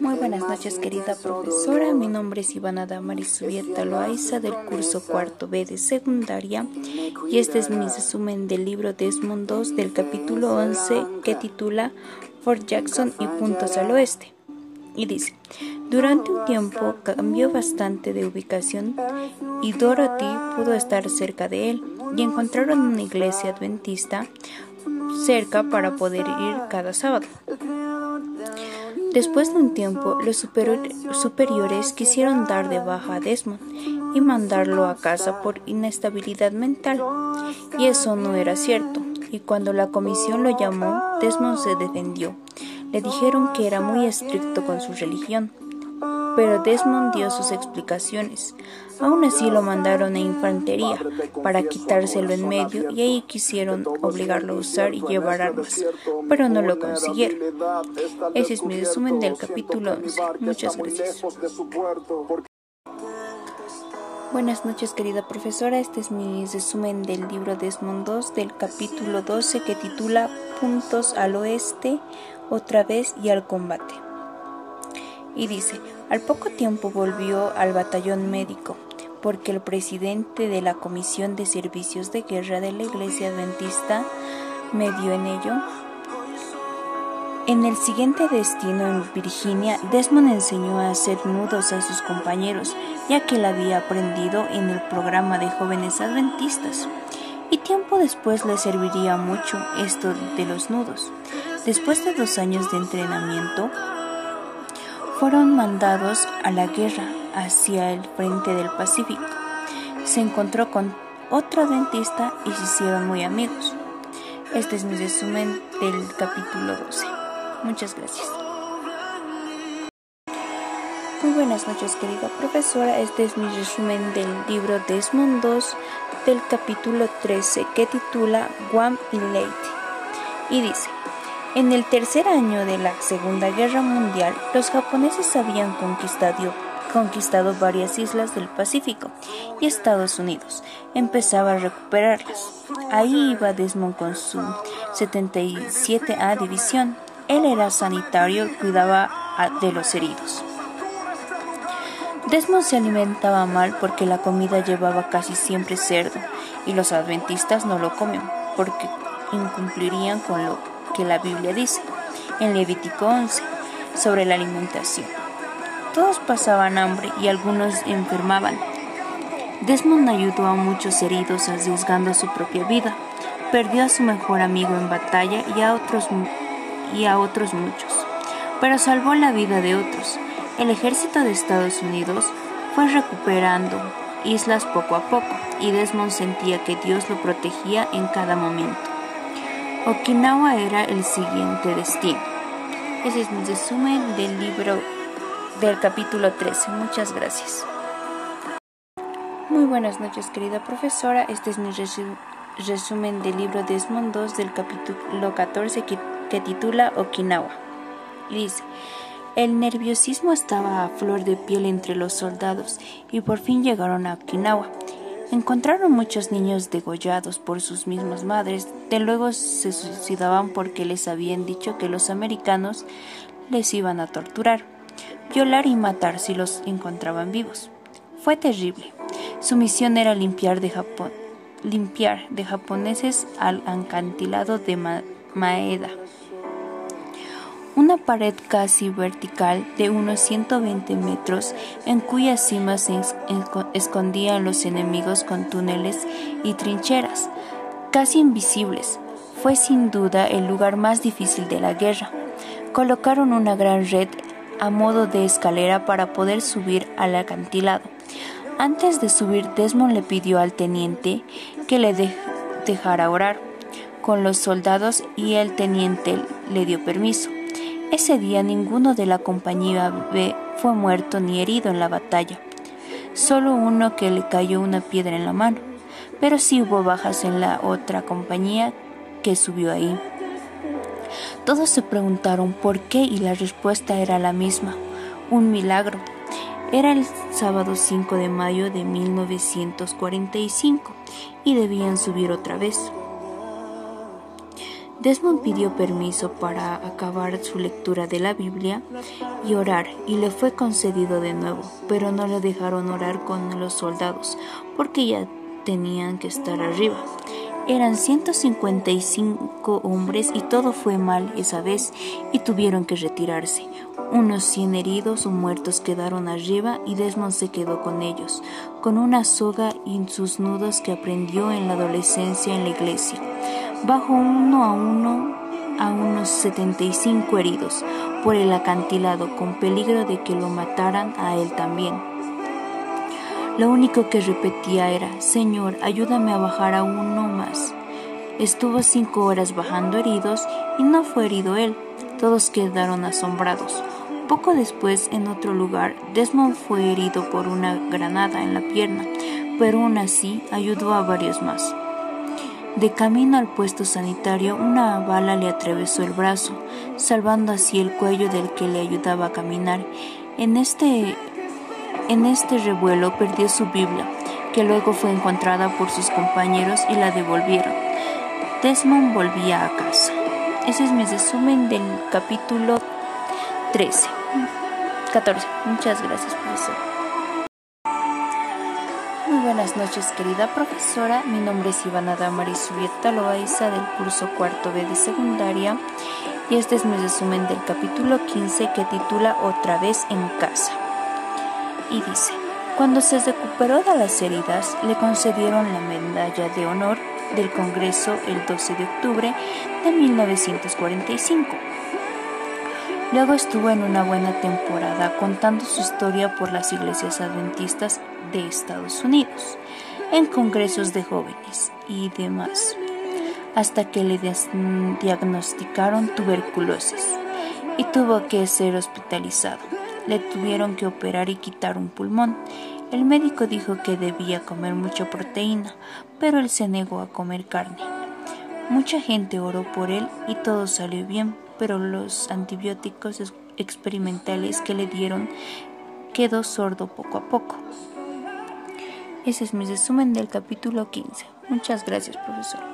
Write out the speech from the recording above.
Muy buenas noches querida profesora, mi nombre es Ivana Damaris Subieta Loaiza del curso cuarto B de secundaria y este es mi resumen del libro Desmond II del capítulo 11 que titula Fort Jackson y puntos al oeste. Y dice, durante un tiempo cambió bastante de ubicación y Dorothy pudo estar cerca de él y encontraron una iglesia adventista cerca para poder ir cada sábado. Después de un tiempo, los superiores quisieron dar de baja a Desmond y mandarlo a casa por inestabilidad mental, y eso no era cierto. Y cuando la comisión lo llamó, Desmond se defendió. Le dijeron que era muy estricto con su religión, pero Desmond dio sus explicaciones. Aún así lo mandaron a infantería para quitárselo en medio y ahí quisieron obligarlo a usar y llevar armas, pero no lo consiguieron. Ese es mi resumen del capítulo 11. Muchas gracias. Buenas noches querida profesora, este es mi resumen del libro Desmond II del capítulo 12 que titula Puntos al oeste, otra vez y al combate y dice, al poco tiempo volvió al batallón médico, porque el presidente de la Comisión de Servicios de Guerra de la Iglesia Adventista me dio en ello. En el siguiente destino en Virginia, Desmond enseñó a hacer nudos a sus compañeros, ya que él había aprendido en el programa de jóvenes adventistas. Y tiempo después le serviría mucho esto de los nudos. Después de dos años de entrenamiento, fueron mandados a la guerra hacia el frente del Pacífico. Se encontró con otro dentista y se hicieron muy amigos. Este es mi resumen del capítulo 12. Muchas gracias. Muy buenas noches querida profesora, este es mi resumen del libro Desmond II del capítulo 13 que titula Guam y Leyte y dice en el tercer año de la Segunda Guerra Mundial, los japoneses habían conquistado, conquistado varias islas del Pacífico y Estados Unidos empezaba a recuperarlas. Ahí iba Desmond con su 77A División. Él era sanitario y cuidaba de los heridos. Desmond se alimentaba mal porque la comida llevaba casi siempre cerdo y los adventistas no lo comen porque incumplirían con lo que la Biblia dice en Levítico 11 sobre la alimentación. Todos pasaban hambre y algunos enfermaban. Desmond ayudó a muchos heridos arriesgando su propia vida. Perdió a su mejor amigo en batalla y a otros, y a otros muchos, pero salvó la vida de otros. El ejército de Estados Unidos fue recuperando islas poco a poco y Desmond sentía que Dios lo protegía en cada momento. Okinawa era el siguiente destino. Ese es mi resumen del libro del capítulo 13. Muchas gracias. Muy buenas noches, querida profesora. Este es mi resumen del libro Desmond II del capítulo 14 que, que titula Okinawa. dice, el nerviosismo estaba a flor de piel entre los soldados y por fin llegaron a Okinawa. Encontraron muchos niños degollados por sus mismas madres, de luego se suicidaban porque les habían dicho que los americanos les iban a torturar, violar y matar si los encontraban vivos. Fue terrible. Su misión era limpiar de Japón, limpiar de japoneses al acantilado de Maeda una pared casi vertical de unos 120 metros en cuya cima se escondían los enemigos con túneles y trincheras, casi invisibles. Fue sin duda el lugar más difícil de la guerra. Colocaron una gran red a modo de escalera para poder subir al acantilado. Antes de subir, Desmond le pidió al teniente que le dejara orar con los soldados y el teniente le dio permiso. Ese día ninguno de la compañía B fue muerto ni herido en la batalla, solo uno que le cayó una piedra en la mano, pero sí hubo bajas en la otra compañía que subió ahí. Todos se preguntaron por qué y la respuesta era la misma, un milagro. Era el sábado 5 de mayo de 1945 y debían subir otra vez. Desmond pidió permiso para acabar su lectura de la Biblia y orar, y le fue concedido de nuevo, pero no le dejaron orar con los soldados, porque ya tenían que estar arriba. Eran 155 hombres y todo fue mal esa vez y tuvieron que retirarse. Unos 100 heridos o muertos quedaron arriba y Desmond se quedó con ellos, con una soga y sus nudos que aprendió en la adolescencia en la iglesia. Bajo uno a uno a unos 75 heridos por el acantilado con peligro de que lo mataran a él también. Lo único que repetía era, Señor, ayúdame a bajar a uno más. Estuvo cinco horas bajando heridos y no fue herido él. Todos quedaron asombrados. Poco después, en otro lugar, Desmond fue herido por una granada en la pierna, pero aún así ayudó a varios más. De camino al puesto sanitario, una bala le atravesó el brazo, salvando así el cuello del que le ayudaba a caminar. En este en este revuelo perdió su Biblia, que luego fue encontrada por sus compañeros y la devolvieron. Desmond volvía a casa. Ese es mi resumen del capítulo 13. 14. Muchas gracias, profesor. Buenas noches, querida profesora. Mi nombre es Ivana Damaris Subieta Loaiza del curso cuarto B de secundaria y este es mi resumen del capítulo 15 que titula Otra vez en casa y dice, cuando se recuperó de las heridas, le concedieron la medalla de honor del Congreso el 12 de octubre de 1945. Luego estuvo en una buena temporada contando su historia por las iglesias adventistas de Estados Unidos, en congresos de jóvenes y demás, hasta que le diagnosticaron tuberculosis y tuvo que ser hospitalizado le tuvieron que operar y quitar un pulmón. El médico dijo que debía comer mucha proteína, pero él se negó a comer carne. Mucha gente oró por él y todo salió bien, pero los antibióticos experimentales que le dieron quedó sordo poco a poco. Ese es mi resumen del capítulo 15. Muchas gracias, profesor.